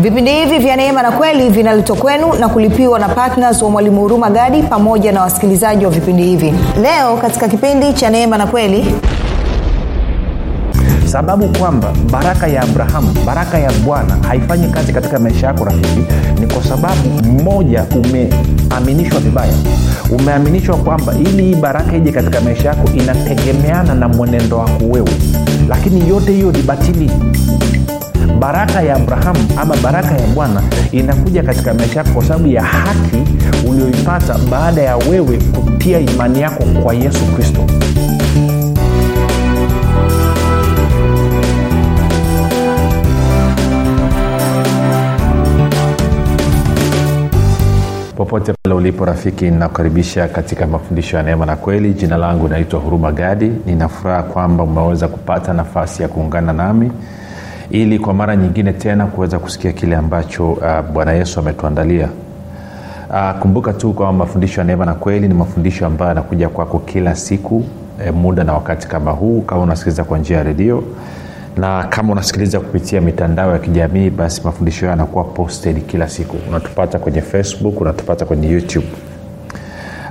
vipindi hivi vya neema na kweli vinaletwa kwenu na kulipiwa na ptns wa mwalimu huruma gadi pamoja na wasikilizaji wa vipindi hivi. Leo katika kipindi cha neema na kweli. Sababu kwamba baraka ya abrahamu baraka ya bwana haifanyi kazi katika maisha yako rafiki ni kwa sababu mmoja umeaminishwa vibaya. Umeaminishwa kwamba ili hii baraka ije katika maisha yako inategemeana na mwenendo wako wewe. Lakini yote hiyo ni batili baraka ya abrahamu ama baraka ya bwana inakuja katika maisha yako kwa sababu ya haki ulioipata baada ya wewe kutia imani yako kwa yesu kristo. Popote pale ulipo rafiki ninakukaribisha katika mafundisho ya neema na kweli. Jina langu naitwa huruma gadi. Ninafuraha kwamba umeweza kupata nafasi ya kuungana nami ili kwa mara nyingine tena kuweza kusikia kile ambacho uh, bwana yesu ametuandalia. Uh, kumbuka tu kwamba mafundisho ya neema na kweli ni mafundisho ambayo yanakuja kwako kila siku eh, muda na wakati kama huu kama unasikiliza kwa njia ya redio. Na kama unasikiliza kupitia mitandao ya kijamii basi mafundisho hayo yanakuwa posted kila siku. Unatupata kwenye facebook unatupata kwenye youtube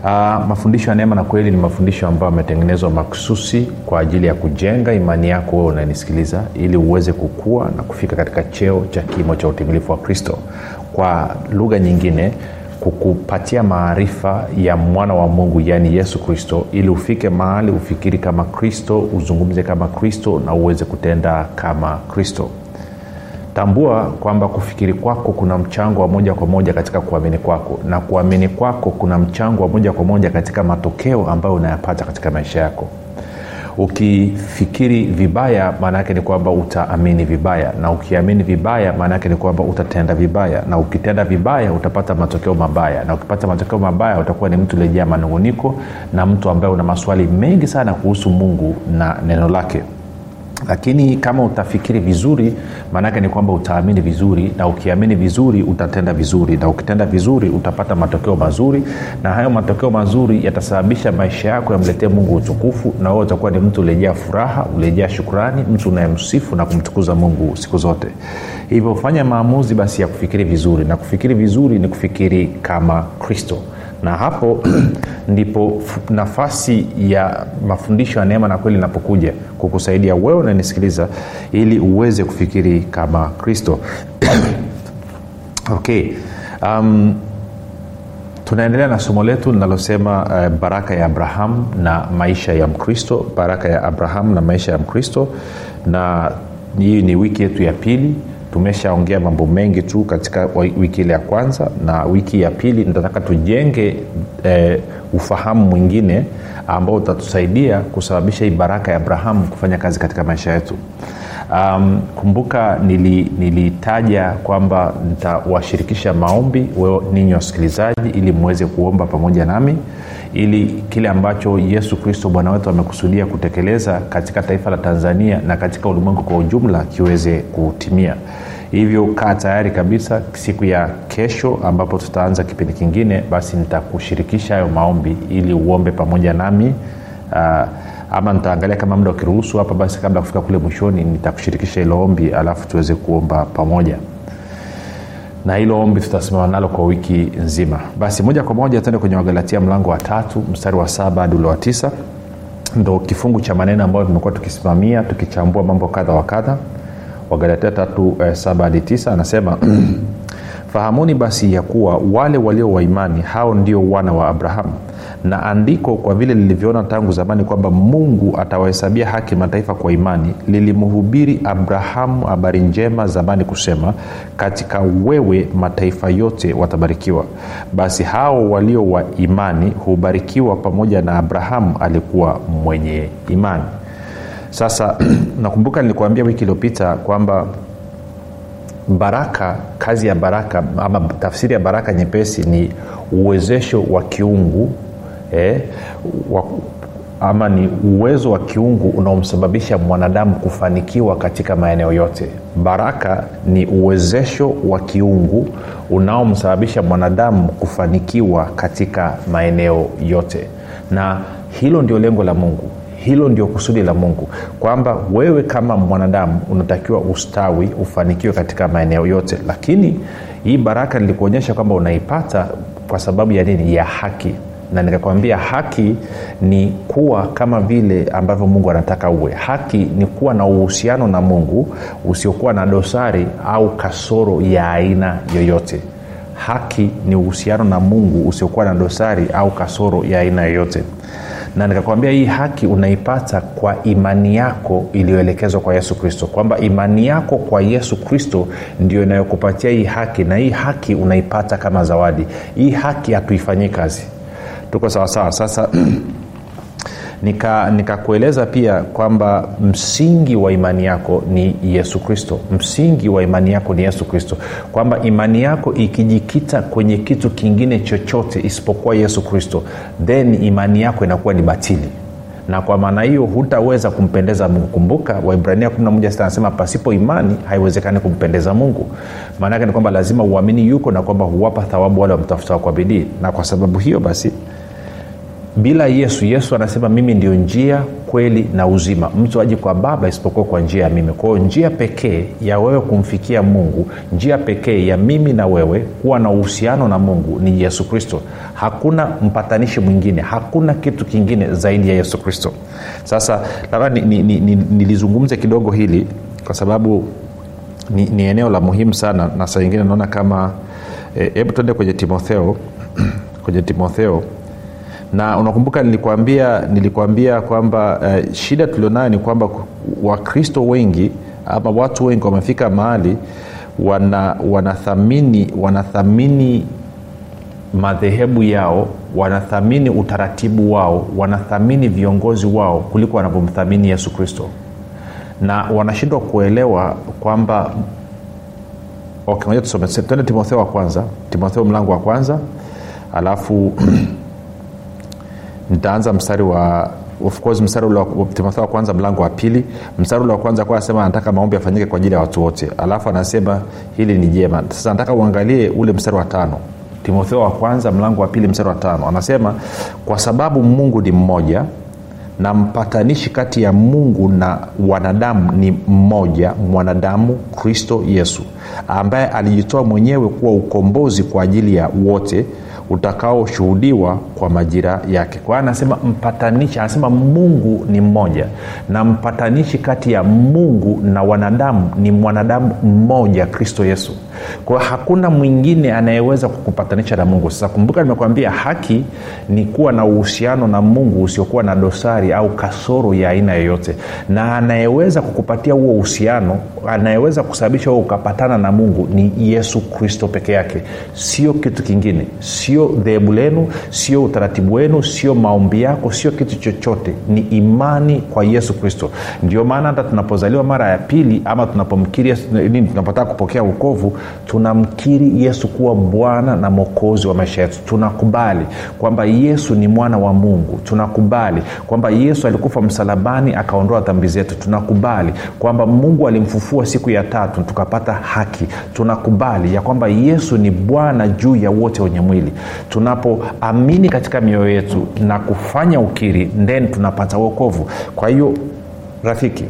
Uh, mafundisho ya neema na kweli ni mafundisho ambayo yametengenezwa makususi kwa ajili ya kujenga imani yako wewe unanisikiliza ili uweze kukua na kufika katika cheo cha kimo cha utimilifu wa kristo. Kwa lugha nyingine kukupatia maarifa ya mwana wa mungu yaani yesu kristo ili ufike mahali ufikiri kama kristo uzungumze kama kristo na uweze kutenda kama kristo tambua kwamba kufikiri kwako kuna mchango wa moja kwa moja katika kuamini kwako na kuamini kwako kuna mchango wa moja kwa moja katika matokeo ambayo unayapata katika maisha yako. Ukifikiri vibaya maana yake ni kwamba utaamini vibaya na ukiamini vibaya maana yake ni kwamba utatenda vibaya na ukitenda vibaya utapata matokeo mabaya na ukipata matokeo mabaya utakuwa ni mtu uliejaa manunguniko na mtu ambaye una maswali mengi sana kuhusu mungu na neno lake lakini kama utafikiri vizuri maanaake ni kwamba utaamini vizuri na ukiamini vizuri utatenda vizuri na ukitenda vizuri utapata matokeo mazuri na hayo matokeo mazuri yatasababisha maisha yako yamletee mungu utukufu na wewe utakuwa ni mtu uliejaa furaha uliejaa shukrani mtu unayemsifu na kumtukuza mungu siku zote. Hivyo fanya maamuzi basi ya kufikiri vizuri na kufikiri vizuri ni kufikiri kama kristo. Na hapo ndipo nafasi ya mafundisho ya neema na kweli inapokuja kukusaidia wewe unanisikiliza ili uweze kufikiri kama kristo. Okay um, tunaendelea na somo letu linalosema uh, baraka ya abraham na maisha ya mkristo baraka ya abraham na maisha ya mkristo. Na hii ni wiki yetu ya pili. Tumeshaongea mambo mengi tu katika wiki ile ya kwanza na wiki ya pili. Nitataka tujenge eh, ufahamu mwingine ambao utatusaidia kusababisha hii baraka ya abrahamu kufanya kazi katika maisha yetu. Um, kumbuka nilitaja nili kwamba nitawashirikisha maombi ninyi wasikilizaji ili mweze kuomba pamoja nami ili kile ambacho yesu kristo bwana wetu amekusudia kutekeleza katika taifa la tanzania na katika ulimwengu kwa ujumla kiweze kutimia hivyo kaa tayari kabisa siku ya kesho ambapo tutaanza kipindi kingine basi nitakushirikisha hayo maombi ili uombe pamoja nami. Uh, ama nitaangalia kama muda ukiruhusu hapa basi kabla ya kufika kule mwishoni nitakushirikisha hilo ombi alafu tuweze kuomba pamoja na hilo ombi tutasimama nalo kwa wiki nzima. Basi moja kwa moja tuende kwenye wagalatia mlango wa tatu mstari wa saba hadi ule wa tisa. Ndo kifungu cha maneno ambayo tumekuwa tukisimamia tukichambua mambo kadha wa kadha. Wagalatia tatu eh, saba hadi tisa anasema fahamuni basi ya kuwa wale walio waimani hao ndio wana wa abrahamu na andiko kwa vile lilivyoona tangu zamani kwamba mungu atawahesabia haki mataifa kwa imani lilimhubiri abrahamu habari njema zamani kusema katika wewe mataifa yote watabarikiwa. Basi hao walio wa imani hubarikiwa pamoja na abrahamu alikuwa mwenye imani. Sasa nakumbuka nilikuambia wiki iliyopita kwamba baraka kazi ya baraka ama tafsiri ya baraka nyepesi ni uwezesho wa kiungu eh, wa, ama ni uwezo wa kiungu unaomsababisha mwanadamu kufanikiwa katika maeneo yote. Baraka ni uwezesho wa kiungu unaomsababisha mwanadamu kufanikiwa katika maeneo yote. Na hilo ndio lengo la mungu. Hilo ndio kusudi la mungu. Kwamba wewe kama mwanadamu unatakiwa ustawi ufanikiwe katika maeneo yote. Lakini hii baraka nilikuonyesha kwamba unaipata kwa sababu ya nini? Ya haki na nikakwambia haki ni kuwa kama vile ambavyo mungu anataka uwe. Haki ni kuwa na uhusiano na mungu usiokuwa na dosari au kasoro ya aina yoyote. Haki ni uhusiano na mungu usiokuwa na dosari au kasoro ya aina yoyote. Na nikakwambia hii haki unaipata kwa imani yako iliyoelekezwa kwa yesu kristo. Kwamba imani yako kwa yesu kristo ndio inayokupatia hii haki na hii haki unaipata kama zawadi. Hii haki hatuifanyii kazi tuko sawasawa sasa nikakueleza nika pia kwamba msingi wa imani yako ni yesu kristo. Msingi wa imani yako ni yesu kristo. Kwamba imani yako ikijikita kwenye kitu kingine chochote isipokuwa yesu kristo then imani yako inakuwa ni batili. Na kwa maana hiyo hutaweza kumpendeza mungu. Kumbuka waibrania 11 anasema pasipo imani haiwezekani kumpendeza mungu. Maana yake ni kwamba lazima uamini yuko na kwamba huwapa thawabu wale wamtafutao kwa bidii. Na kwa sababu hiyo basi bila yesu yesu anasema mimi ndio njia kweli na uzima. Mtu aji kwa baba isipokuwa kwa njia ya mimi. Kwao njia pekee ya wewe kumfikia mungu njia pekee ya mimi na wewe kuwa na uhusiano na mungu ni yesu kristo. Hakuna mpatanishi mwingine hakuna kitu kingine zaidi ya yesu kristo. Sasa labda nilizungumze ni, ni, ni kidogo hili kwa sababu ni, ni eneo la muhimu sana na saa ingine naona kama hebu eh, tuende kwenye timotheo kwenye timotheo na unakumbuka nilikwambia nilikwambia kwamba uh, shida tulionayo ni kwamba wakristo wengi ama watu wengi wamefika mahali wana wanathamini wanathamini madhehebu yao wanathamini utaratibu wao wanathamini viongozi wao kuliko wanavyomthamini yesu kristo. Na wanashindwa kuelewa kwamba okay, tusome tuende timotheo wa kwanza timotheo mlango wa kwanza alafu nitaanza mstari wa of course mstari ule timotheo wa kwanza mlango wa pili. Mstari ule wa kwanza kwa anasema anataka maombi afanyike kwa ajili ya watu wote. Alafu anasema hili ni jema. Sasa nataka uangalie ule mstari wa tano. Timotheo wa kwanza mlango wa pili mstari wa tano. Anasema kwa sababu mungu ni mmoja na mpatanishi kati ya mungu na wanadamu ni mmoja mwanadamu kristo yesu ambaye alijitoa mwenyewe kuwa ukombozi kwa ajili ya wote utakaoshuhudiwa kwa majira yake. Kwa hiyo anasema mpatanishi anasema mungu ni mmoja na mpatanishi kati ya mungu na wanadamu ni mwanadamu mmoja kristo yesu. Kwa hakuna mwingine anayeweza kukupatanisha na mungu. Sasa kumbuka nimekwambia haki ni kuwa na uhusiano na mungu usiokuwa na dosari au kasoro ya aina yoyote. Na anayeweza kukupatia huo uhusiano anayeweza kusababisha ukapatana na mungu ni yesu kristo peke yake. Sio kitu kingine sio dhehebu lenu sio utaratibu wenu sio maombi yako sio kitu chochote. Ni imani kwa yesu kristo. Ndio maana hata tunapozaliwa mara ya pili ama tunapomkiri tunapotaka kupokea ukovu tunamkiri yesu kuwa bwana na mwokozi wa maisha yetu. Tunakubali kwamba yesu ni mwana wa mungu. Tunakubali kwamba yesu alikufa msalabani akaondoa dhambi zetu. Tunakubali kwamba mungu alimfufua siku ya tatu tukapata haki. Tunakubali ya kwamba yesu ni bwana juu ya wote wenye mwili tunapoamini katika mioyo yetu na kufanya ukiri then tunapata uokovu kwa hiyo rafiki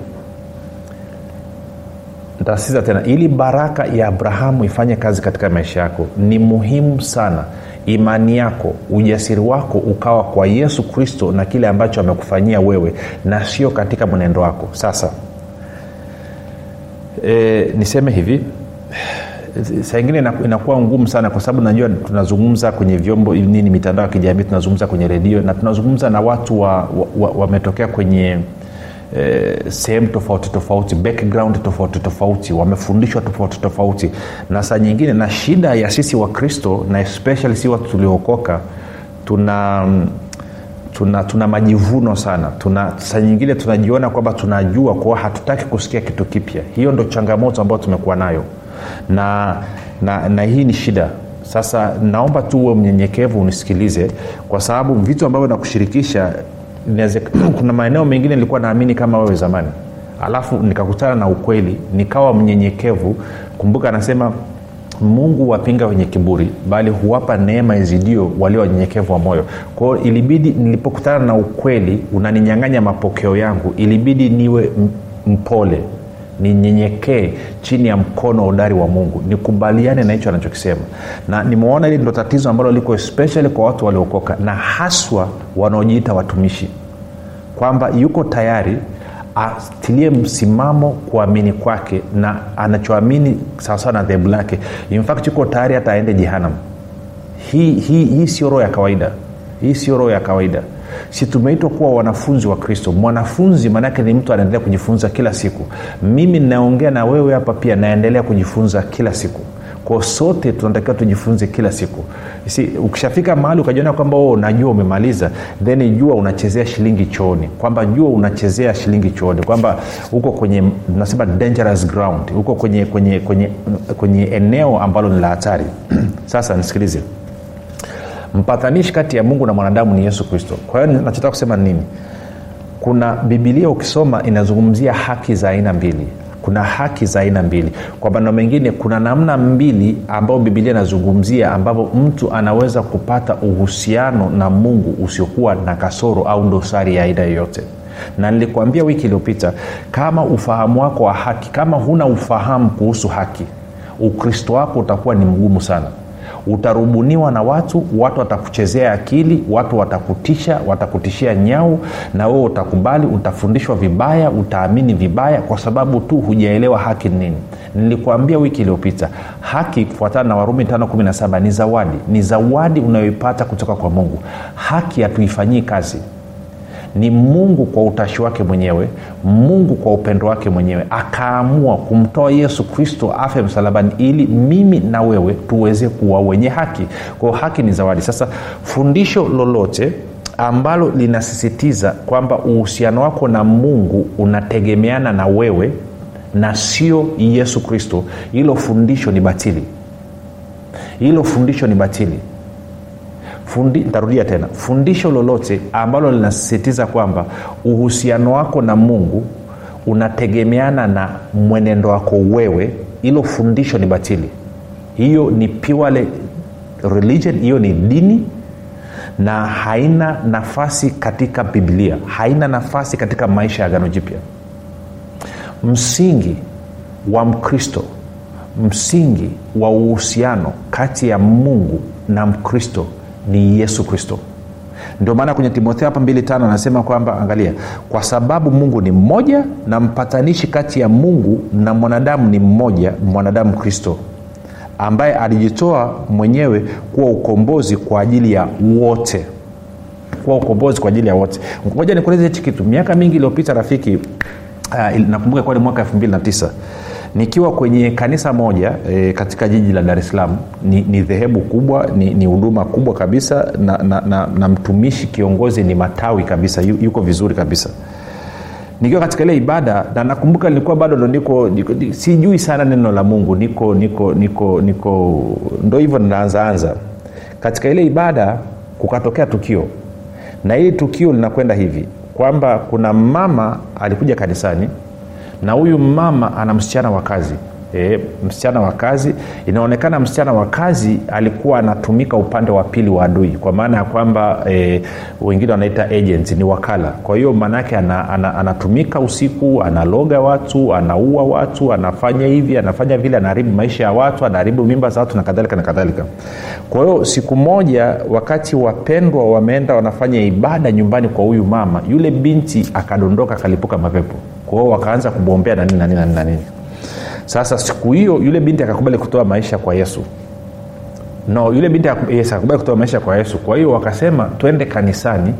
ntasisitiza tena ili baraka ya abrahamu ifanye kazi katika maisha yako ni muhimu sana imani yako ujasiri wako ukawa kwa yesu kristo na kile ambacho amekufanyia wewe na sio katika mwenendo wako. Sasa e, niseme hivi saa ingine inakuwa ngumu sana kwa sababu najua tunazungumza kwenye vyombo nini mitandao ya kijamii tunazungumza kwenye redio na tunazungumza na watu wametokea wa, wa, wa kwenye eh, sehemu tofauti tofauti background tofauti tofauti wamefundishwa tofauti tofauti. Na saa nyingine na shida ya sisi wakristo na especially si watu tuliookoka tuna tuna, tuna majivuno sana. Tuna saa nyingine tunajiona kwamba tunajua kwao hatutaki kusikia kitu kipya. Hiyo ndo changamoto ambayo tumekuwa nayo na, na, na hii ni shida. Sasa naomba tu uwe mnyenyekevu unisikilize kwa sababu vitu ambavyo nakushirikisha kuna maeneo mengine nilikuwa naamini kama wewe zamani. Alafu nikakutana na ukweli nikawa mnyenyekevu. Kumbuka anasema mungu wapinga wenye kiburi bali huwapa neema izidio walio wanyenyekevu wa moyo. Kwao ilibidi nilipokutana na ukweli unaninyang'anya mapokeo yangu ilibidi niwe mpole ninyenyekee chini ya mkono wa udari wa mungu. Nikubaliane na hicho anachokisema. Na nimeona hili ndo tatizo ambalo liko especially kwa watu waliokoka na haswa wanaojiita watumishi. Kwamba yuko tayari atilie msimamo kuamini kwake na anachoamini sawasawa na dhehebu lake. Infact yuko tayari hata aende jehanam hii, hii, hii sio roho ya kawaida. Hii sio roho ya kawaida si tumeitwa kuwa wanafunzi wa kristo mwanafunzi maanaake ni mtu anaendelea kujifunza kila siku. Mimi naongea na wewe hapa pia naendelea kujifunza kila siku. Kwa sote tunatakiwa tujifunze kila siku. Si, ukishafika mahali ukajiona kwamba o najua umemaliza then jua unachezea shilingi chooni. Kwamba jua unachezea shilingi chooni. Kwamba uko kwenye nasema dangerous ground. Uko kwenye, kwenye, kwenye, kwenye eneo ambalo ni la hatari. Sasa nisikilize mpatanishi kati ya mungu na mwanadamu ni yesu kristo. Kwa hiyo nachotaka kusema nini? Kuna bibilia ukisoma inazungumzia haki za aina mbili. Kuna haki za aina mbili. Kwa maneno mengine kuna namna mbili ambayo bibilia inazungumzia ambapo mtu anaweza kupata uhusiano na mungu usiokuwa na kasoro au dosari ya aina yoyote. Na nilikuambia wiki iliyopita kama ufahamu wako wa haki kama huna ufahamu kuhusu haki ukristo wako utakuwa ni mgumu sana utarubuniwa na watu watu watakuchezea akili watu watakutisha watakutishia nyau na wewe utakubali utafundishwa vibaya utaamini vibaya kwa sababu tu hujaelewa haki ni nini. Nilikuambia wiki iliyopita haki kufuatana na warumi 517 ni zawadi ni zawadi unayoipata kutoka kwa mungu. Haki hatuifanyii kazi ni mungu kwa utashi wake mwenyewe mungu kwa upendo wake mwenyewe. Akaamua kumtoa yesu kristo afe msalabani ili mimi na wewe tuweze kuwa wenye haki. Kwao haki ni zawadi. Sasa fundisho lolote ambalo linasisitiza kwamba uhusiano wako na mungu unategemeana na wewe na sio yesu kristo hilo fundisho ni batili. Hilo fundisho ni batili Fundi, ntarudia tena. Fundisho lolote ambalo linasisitiza kwamba uhusiano wako na mungu unategemeana na mwenendo wako wewe hilo fundisho ni batili. Hiyo ni purely religion hiyo ni dini na haina nafasi katika biblia haina nafasi katika maisha ya gano jipya. Msingi wa mkristo msingi wa uhusiano kati ya mungu na mkristo ni yesu kristo. Ndio maana kwenye timotheo hapa 25 anasema kwamba angalia kwa sababu mungu ni mmoja na mpatanishi kati ya mungu na mwanadamu ni mmoja mwanadamu kristo ambaye alijitoa mwenyewe kuwa ukombozi kwa ajili ya wote. Kuwa ukombozi kwa ajili ya wote. Ngoja nikueleze hichi kitu. Miaka mingi iliyopita rafiki uh, nakumbuka kuwa ni mwaka 29 nikiwa kwenye kanisa moja e, katika jiji la dar es salaam ni, dhehebu kubwa ni huduma kubwa kabisa na, na, na, na mtumishi kiongozi ni matawi kabisa yu, yuko vizuri kabisa. Nikiwa katika ile ibada na nakumbuka nilikuwa bado ndo niko, niko sijui sana neno la mungu niko niko niko niko ndo hivyo ninaanzaanza katika ile ibada kukatokea tukio. Na hili tukio linakwenda hivi kwamba kuna mama alikuja kanisani na huyu mama ana msichana wa kazi. E, msichana wa kazi. Inaonekana msichana wa kazi alikuwa anatumika upande wa pili wa adui kwa maana ya kwamba e, wengine wanaita agent ni wakala. Kwa hiyo maanaake ana, ana, anatumika usiku analoga watu anaua watu anafanya hivi anafanya vile anaharibu maisha ya watu anaharibu mimba za watu na kadhalika na kadhalika. Kwa hiyo siku moja wakati wapendwa wameenda wanafanya ibada nyumbani kwa huyu mama yule binti akadondoka akalipuka mapepo kwao wakaanza kubombea na nini na nini sasa siku hiyo yule binti akakubali kutoa maisha kwa yesu. No yule binti yes, akakubali kutoa maisha kwa yesu. Kwa hiyo wakasema twende kanisani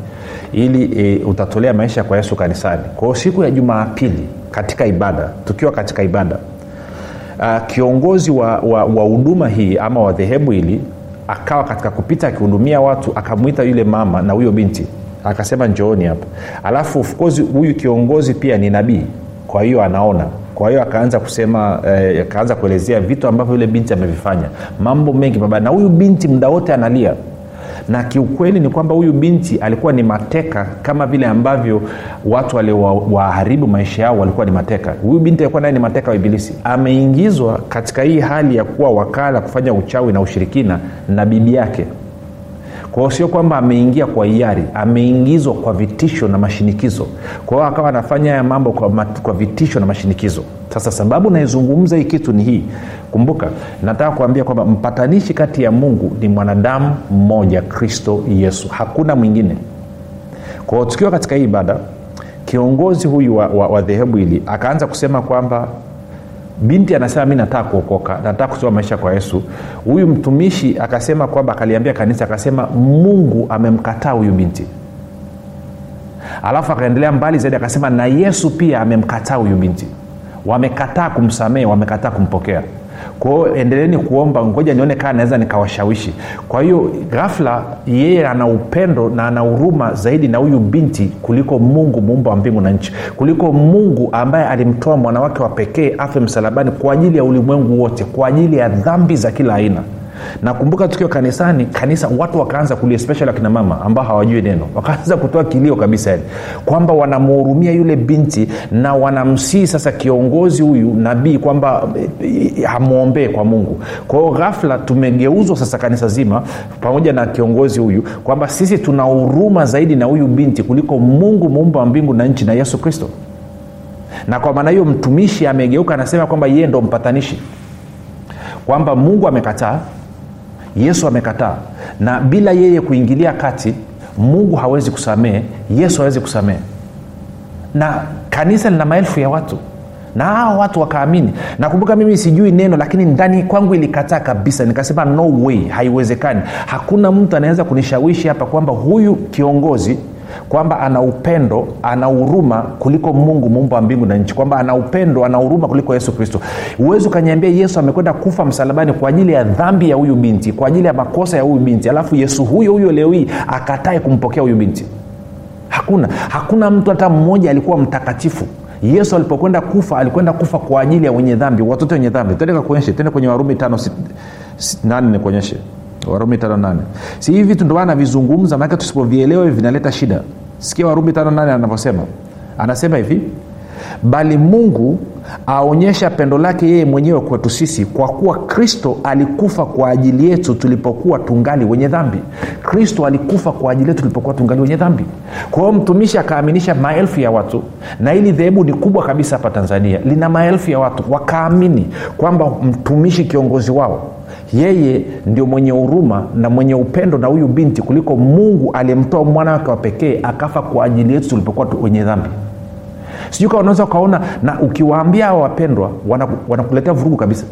ili e, utatolea maisha kwa yesu kanisani. Kwao siku ya jumapili katika ibada tukiwa katika ibada uh, kiongozi wa huduma hii ama wa dhehebu hili akawa katika kupita akihudumia watu akamwita yule mama na huyo binti akasema njooni hapa. Alafu of huyu kiongozi pia ni nabii. Kwa hiyo anaona. Kwa hiyo akaanza kusema eh, akaanza kuelezea vitu ambavyo yule binti amevifanya. Mambo mengi baba na huyu binti muda wote analia. Na kiukweli ni kwamba huyu binti alikuwa ni mateka kama vile ambavyo watu waliowaharibu maisha yao walikuwa ni mateka. Huyu binti alikuwa naye ni mateka wa ibilisi. Ameingizwa katika hii hali ya kuwa wakala kufanya uchawi na ushirikina na bibi yake kwao sio kwamba ameingia kwa hiari ameingizwa kwa vitisho na mashinikizo. Kwa hiyo akawa anafanya haya mambo kwa, mat, kwa vitisho na mashinikizo. Sasa sababu naizungumza hii kitu ni hii. Kumbuka nataka kuambia kwamba mpatanishi kati ya mungu ni mwanadamu mmoja kristo yesu. Hakuna mwingine. Kwao tukiwa katika hii ibada kiongozi huyu wa dhehebu hili akaanza kusema kwamba binti anasema mi nataka kuokoka nataka kutoa maisha kwa yesu. Huyu mtumishi akasema kwamba akaliambia kanisa akasema mungu amemkataa huyu binti. Alafu akaendelea mbali zaidi akasema na yesu pia amemkataa huyu binti. Wamekataa kumsamehe wamekataa kumpokea kwao endeleeni kuomba ngoja nione kaa naweza nikawashawishi. Kwa hiyo ghafla yeye ana upendo na ana huruma zaidi na huyu binti kuliko mungu muumba wa mbingu na nchi. Kuliko mungu ambaye alimtoa mwanawake wa pekee afe msalabani kwa ajili ya ulimwengu wote kwa ajili ya dhambi za kila aina nakumbuka tukiwa kanisani kanisa watu wakaanza kulia especially akina mama ambao hawajui neno. Wakaanza kutoa kilio kabisa yani. Kwamba wanamhurumia yule binti na wanamsii sasa kiongozi huyu nabii kwamba hamwombee kwa mungu. Kwa hiyo ghafla tumegeuzwa sasa kanisa zima pamoja na kiongozi huyu kwamba sisi tuna huruma zaidi na huyu binti kuliko mungu muumba wa mbingu na nchi na yesu kristo. Na kwa maana hiyo mtumishi amegeuka anasema kwamba yeye ndo mpatanishi. Kwamba mungu amekataa yesu amekataa. Na bila yeye kuingilia kati mungu hawezi kusamehe. Yesu hawezi kusamehe. Na kanisa lina maelfu ya watu. Na hao watu wakaamini. Nakumbuka mimi sijui neno lakini ndani kwangu ilikataa kabisa. Nikasema no way. Haiwezekani. Hakuna mtu anaweza kunishawishi hapa kwamba huyu kiongozi kwamba ana upendo ana huruma kuliko mungu muumba wa mbingu na nchi. Kwamba ana upendo ana huruma kuliko yesu kristo. Huwezi ukaniambia yesu amekwenda kufa msalabani kwa ajili ya dhambi ya huyu binti kwa ajili ya makosa ya huyu binti alafu yesu huyo huyo leo hii akatae kumpokea huyu binti? Hakuna. Hakuna mtu hata mmoja alikuwa mtakatifu. Yesu alipokwenda kufa alikwenda kufa kwa ajili ya wenye dhambi watoto wenye dhambi. Tende kakuonyeshe tende kwenye warumi tano sit, sit, nane nikuonyeshe warumi tano nane. Si hivi vitu ndomana navizungumza maanake tusipovielewa hivi vinaleta shida. Sikia warumi tano nane anavyosema. Anasema hivi bali mungu aonyesha pendo lake yeye mwenyewe kwetu sisi kwa kuwa kristo alikufa kwa ajili yetu tulipokuwa tungali wenye dhambi. Kristo alikufa kwa ajili yetu tulipokuwa tungali wenye dhambi. Kwa hiyo mtumishi akaaminisha maelfu ya watu na hili dhehebu ni kubwa kabisa hapa tanzania. Lina maelfu ya watu wakaamini kwamba mtumishi kiongozi wao yeye ndio mwenye huruma na mwenye upendo na huyu binti kuliko mungu aliyemtoa mwana wake wa pekee akafa kwa ajili yetu tulipokuwa wenye dhambi. Sijui kaa unaweza ukaona na ukiwaambia hawa wapendwa wanakuletea vurugu kabisa.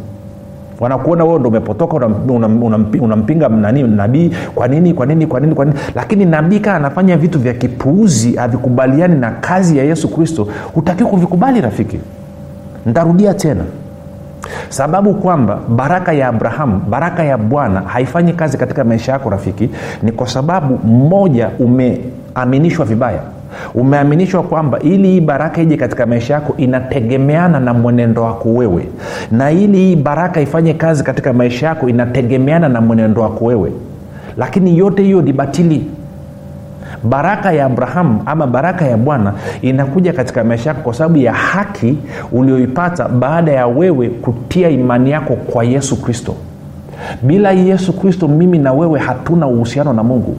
Wanakuona wewe ndo umepotoka unampinga una, una, una nani nabii kwa nini kwa nini kwa nini kwa nini? Lakini nabii kaa anafanya vitu vya kipuuzi havikubaliani na kazi ya yesu kristo. Hutakiwi kuvikubali rafiki. Ntarudia tena sababu kwamba baraka ya abrahamu baraka ya bwana haifanyi kazi katika maisha yako rafiki ni kwa sababu mmoja umeaminishwa vibaya. Umeaminishwa kwamba ili hii baraka ije katika maisha yako inategemeana na mwenendo wako wewe. Na ili hii baraka ifanye kazi katika maisha yako inategemeana na mwenendo wako wewe. Lakini yote hiyo ni batili baraka ya abrahamu ama baraka ya bwana inakuja katika maisha yako kwa sababu ya haki ulioipata baada ya wewe kutia imani yako kwa yesu kristo. Bila yesu kristo mimi na wewe hatuna uhusiano na mungu.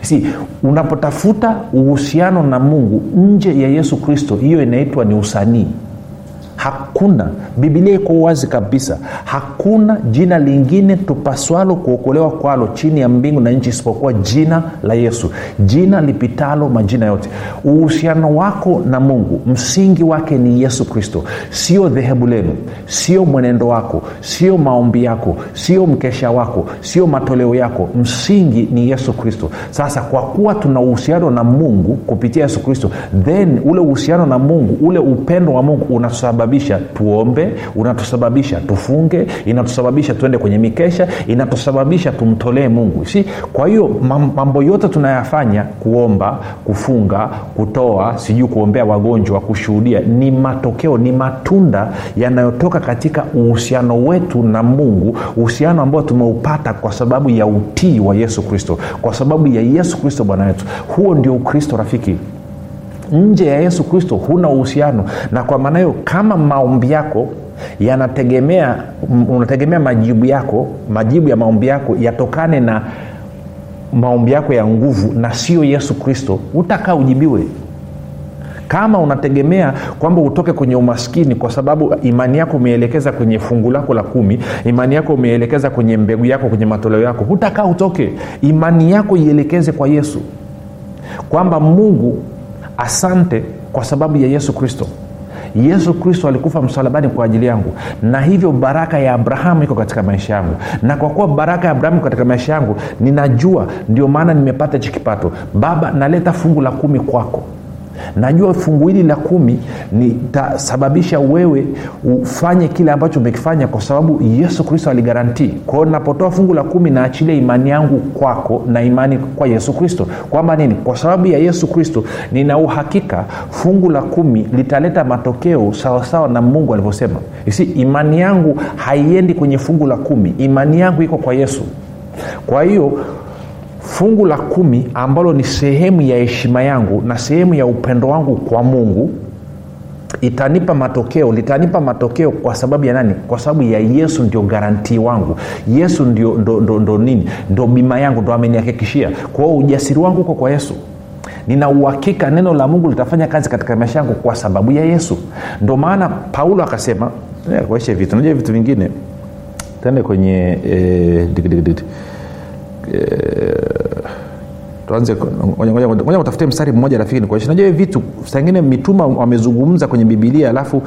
Si unapotafuta uhusiano na mungu nje ya yesu kristo hiyo inaitwa ni usanii hakuna bibilia iko wazi kabisa. Hakuna jina lingine tupaswalo kuokolewa kwalo chini ya mbingu na nchi isipokuwa jina la yesu. Jina lipitalo majina yote. Uhusiano wako na mungu msingi wake ni yesu kristo. Sio dhehebu lenu sio mwenendo wako sio maombi yako sio mkesha wako sio matoleo yako. Msingi ni yesu kristo. Sasa kwa kuwa tuna uhusiano na mungu kupitia yesu kristo then ule uhusiano na mungu ule upendo wa mungu unasababisha tuombe inatusababisha tufunge inatusababisha tuende kwenye mikesha inatusababisha tumtolee mungu. Si? Kwa hiyo mambo yote tunayafanya kuomba kufunga kutoa sijui kuombea wagonjwa kushuhudia ni matokeo ni matunda yanayotoka katika uhusiano wetu na mungu uhusiano ambao tumeupata kwa sababu ya utii wa yesu kristo kwa sababu ya yesu kristo bwana wetu. Huo ndio ukristo rafiki nje ya yesu kristo huna uhusiano. Na kwa maana hiyo kama maombi yako yanategemea unategemea majibu yako majibu ya maombi yako yatokane na maombi yako ya nguvu na sio yesu kristo utakaa ujibiwe. Kama unategemea kwamba utoke kwenye umaskini kwa sababu imani yako umeelekeza kwenye fungu lako la kumi imani yako umeelekeza kwenye mbegu yako kwenye matoleo yako hutakaa utoke. Imani yako ielekeze kwa yesu. Kwamba mungu asante kwa sababu ya yesu kristo. Yesu kristo alikufa msalabani kwa ajili yangu. Na hivyo baraka ya abrahamu iko katika maisha yangu. Na kwa kuwa baraka ya abrahamu iko katika maisha yangu ninajua ndio maana nimepata hichi kipato. Baba naleta fungu la kumi kwako najua fungu hili la kumi nitasababisha wewe ufanye kile ambacho umekifanya kwa sababu yesu kristo aligarantii kwao napotoa fungu la kumi naachilia imani yangu kwako na imani kwa yesu kristo. Kwamba nini? Kwa sababu ya yesu kristo nina uhakika fungu la kumi litaleta matokeo sawasawa na mungu alivyosema. Isi imani yangu haiendi kwenye fungu la kumi. Imani yangu iko kwa yesu. Kwa hiyo fungu la kumi ambalo ni sehemu ya heshima yangu na sehemu ya upendo wangu kwa mungu itanipa matokeo litanipa matokeo kwa sababu ya nani? Kwa sababu ya yesu ndio garantii wangu. Yesu ndio ndo, ndo, ndo nini? Ndo bima yangu ndo amenihakikishia. Kwa hiyo ujasiri wangu uko kwa yesu. Nina uhakika neno la mungu litafanya kazi katika maisha yangu kwa sababu ya yesu. Ndo maana paulo akasema kuaisha vitu najua vitu vingine. Tende kwenye eh, digidigi tuanze ngoja utafute mstari mmoja rafiki nikuonyeshe. Najua vitu sangine mituma wamezungumza kwenye bibilia alafu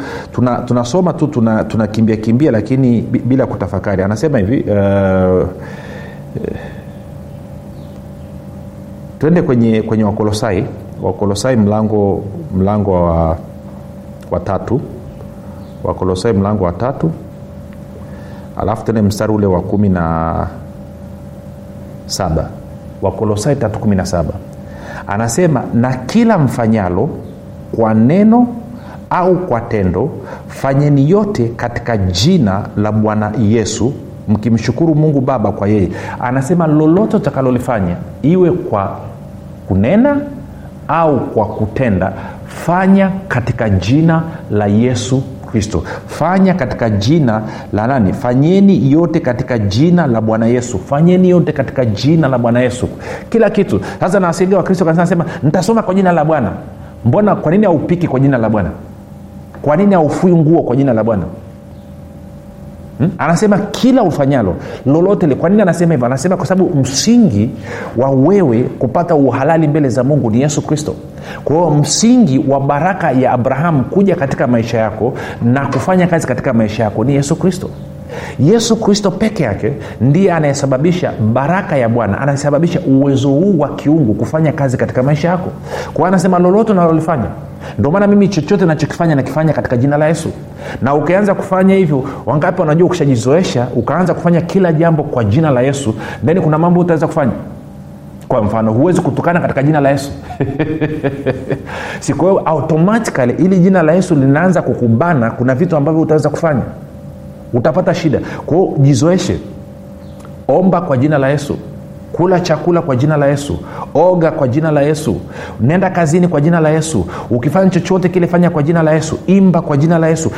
tunasoma tuna, tu tunakimbia tuna kimbia, lakini bila kutafakari. Anasema hivi uh, tuende kwenye kwenye wakolosai. Wakolosai mlango mlango wa, watatu wakolosai mlango wa tatu. Alafu tende mstari ule wa kumi na saba wakolosai 317 anasema na kila mfanyalo kwa neno au kwa tendo fanyeni yote katika jina la bwana yesu mkimshukuru mungu baba kwa yeye. Anasema lolote utakalolifanya iwe kwa kunena au kwa kutenda fanya katika jina la yesu kristo. Fanya katika jina la nani? Fanyeni yote katika jina la bwana yesu. Fanyeni yote katika jina la bwana yesu. Kila kitu. Sasa nawasiga wakristo kanisa nasema nitasoma kwa jina la bwana. Mbona kwa nini haupiki kwa jina la bwana? Kwa nini haufui nguo kwa jina la bwana Anasema kila ufanyalo lolote li kwa nini anasema hivyo? Anasema kwa sababu msingi wa wewe kupata uhalali mbele za mungu ni yesu kristo. Kwa hiyo msingi wa baraka ya abrahamu kuja katika maisha yako na kufanya kazi katika maisha yako ni yesu kristo. Yesu kristo peke yake ndiye anayesababisha baraka ya bwana anayesababisha uwezo huu wa kiungu kufanya kazi katika maisha yako. Kwa anasema lolote unalolifanya ndio maana mimi chochote nachokifanya nakifanya katika jina la yesu. Na ukianza kufanya hivyo wangapi wanajua ukishajizoesha ukaanza kufanya kila jambo kwa jina la yesu then kuna mambo utaweza kufanya? Kwa mfano huwezi kutukana katika jina la yesu. Si kwa hiyo automatikali ili jina la yesu linaanza kukubana kuna vitu ambavyo utaweza kufanya. Utapata shida. Kwao jizoeshe. Omba kwa jina la yesu kula chakula kwa jina la yesu. Oga kwa jina la yesu. Nenda kazini kwa jina la yesu. Ukifanya chochote kile fanya kwa jina la yesu. Imba kwa jina la yesu.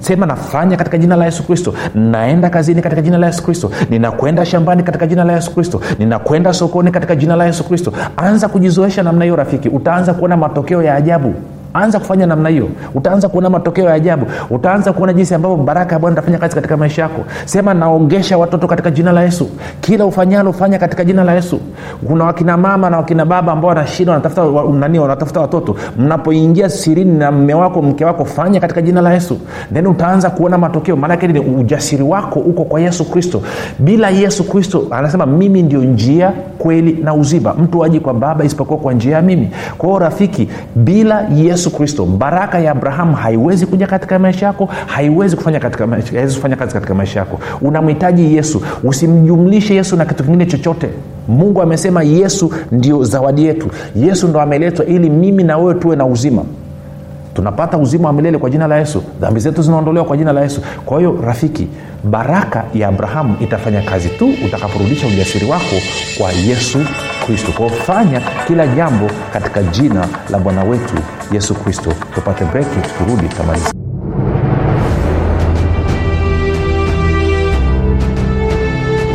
Sema nafanya katika jina la yesu kristo. Naenda kazini katika jina la yesu kristo. Ninakwenda shambani katika jina la yesu kristo. Ninakwenda sokoni katika jina la yesu kristo. Anza kujizoesha namna hiyo rafiki. Utaanza kuona matokeo ya ajabu anza kufanya namna hiyo. Utaanza kuona matokeo ya ajabu. Utaanza kuona jinsi ambavyo baraka ya bwana itafanya kazi katika maisha yako. Sema naongesha watoto katika jina la yesu. Kila ufanyalo ufanya katika jina la yesu. Kuna wakina mama na wakina baba ambao wanashinda wanatafuta nani wanatafuta watoto. Mnapoingia sirini na mme wako mke wako fanya katika jina la yesu. Then utaanza kuona matokeo. Maanake ni ujasiri wako uko kwa yesu kristo. Bila yesu kristo anasema mimi ndio njia kweli na uzima. Mtu aji kwa baba isipokuwa kwa njia ya mimi. Kwa hiyo rafiki bila yesu yesu kristo baraka ya abrahamu haiwezi kuja katika maisha yako haiwezi kufanya, katika, maisha- haiwezi kufanya kazi katika maisha yako. Unamhitaji yesu usimjumlishe yesu na kitu kingine chochote. Mungu amesema yesu ndio zawadi yetu. Yesu ndo ameletwa ili mimi na wewe tuwe na uzima tunapata uzima wa milele kwa jina la yesu. Dhambi zetu zinaondolewa kwa jina la yesu. Kwa hiyo rafiki baraka ya abrahamu itafanya kazi tu utakaporudisha ujasiri wako kwa yesu kristo. Kwao fanya kila jambo katika jina la bwana wetu yesu kristo. Tupate breki tukirudi tamaliza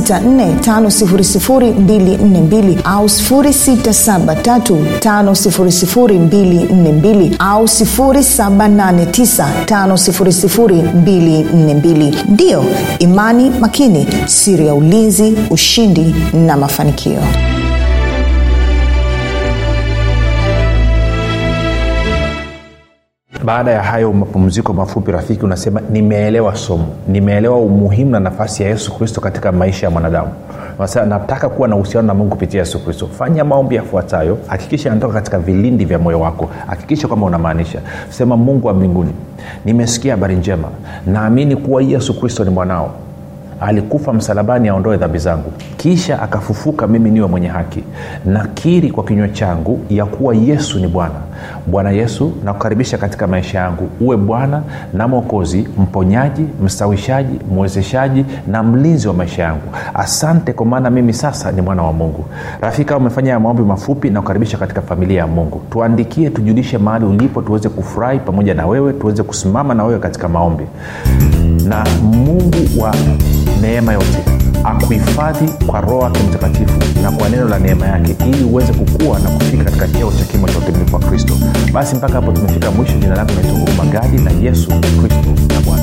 7645242 au 6735242 au 7895242 ndiyo imani makini siri ya ulinzi ushindi na mafanikio baada ya hayo mapumziko mafupi rafiki unasema nimeelewa somo. Nimeelewa umuhimu na nafasi ya yesu kristo katika maisha ya mwanadamu. Unasema, nataka kuwa na uhusiano na mungu kupitia yesu kristo. Fanya maombi yafuatayo. Hakikisha yanatoka katika vilindi vya moyo wako. Hakikisha kwamba unamaanisha. Sema mungu wa mbinguni nimesikia habari njema. Naamini kuwa yesu kristo ni mwanao. Alikufa msalabani aondoe dhambi zangu. Kisha akafufuka mimi niwe mwenye haki. Nakiri kwa kinywa changu ya kuwa yesu ni bwana bwana yesu nakukaribisha katika maisha yangu. Uwe bwana na mwokozi mponyaji mstawishaji mwezeshaji na mlinzi wa maisha yangu. Asante kwa maana mimi sasa ni mwana wa mungu. Rafika umefanya ya maombi mafupi na kukaribisha katika familia ya mungu. Tuandikie tujulishe mahali ulipo tuweze kufurahi pamoja na wewe tuweze kusimama na wewe katika maombi. Na mungu wa neema yote akuhifadhi kwa roho yake mtakatifu na kwa neno la neema yake ili uweze kukua na kufika katika cheo cha kimo cha utimilifu wa kristo. Basi mpaka hapo tumefika mwisho. Jina lako naitwa huruma gadi na yesu kristo na bwana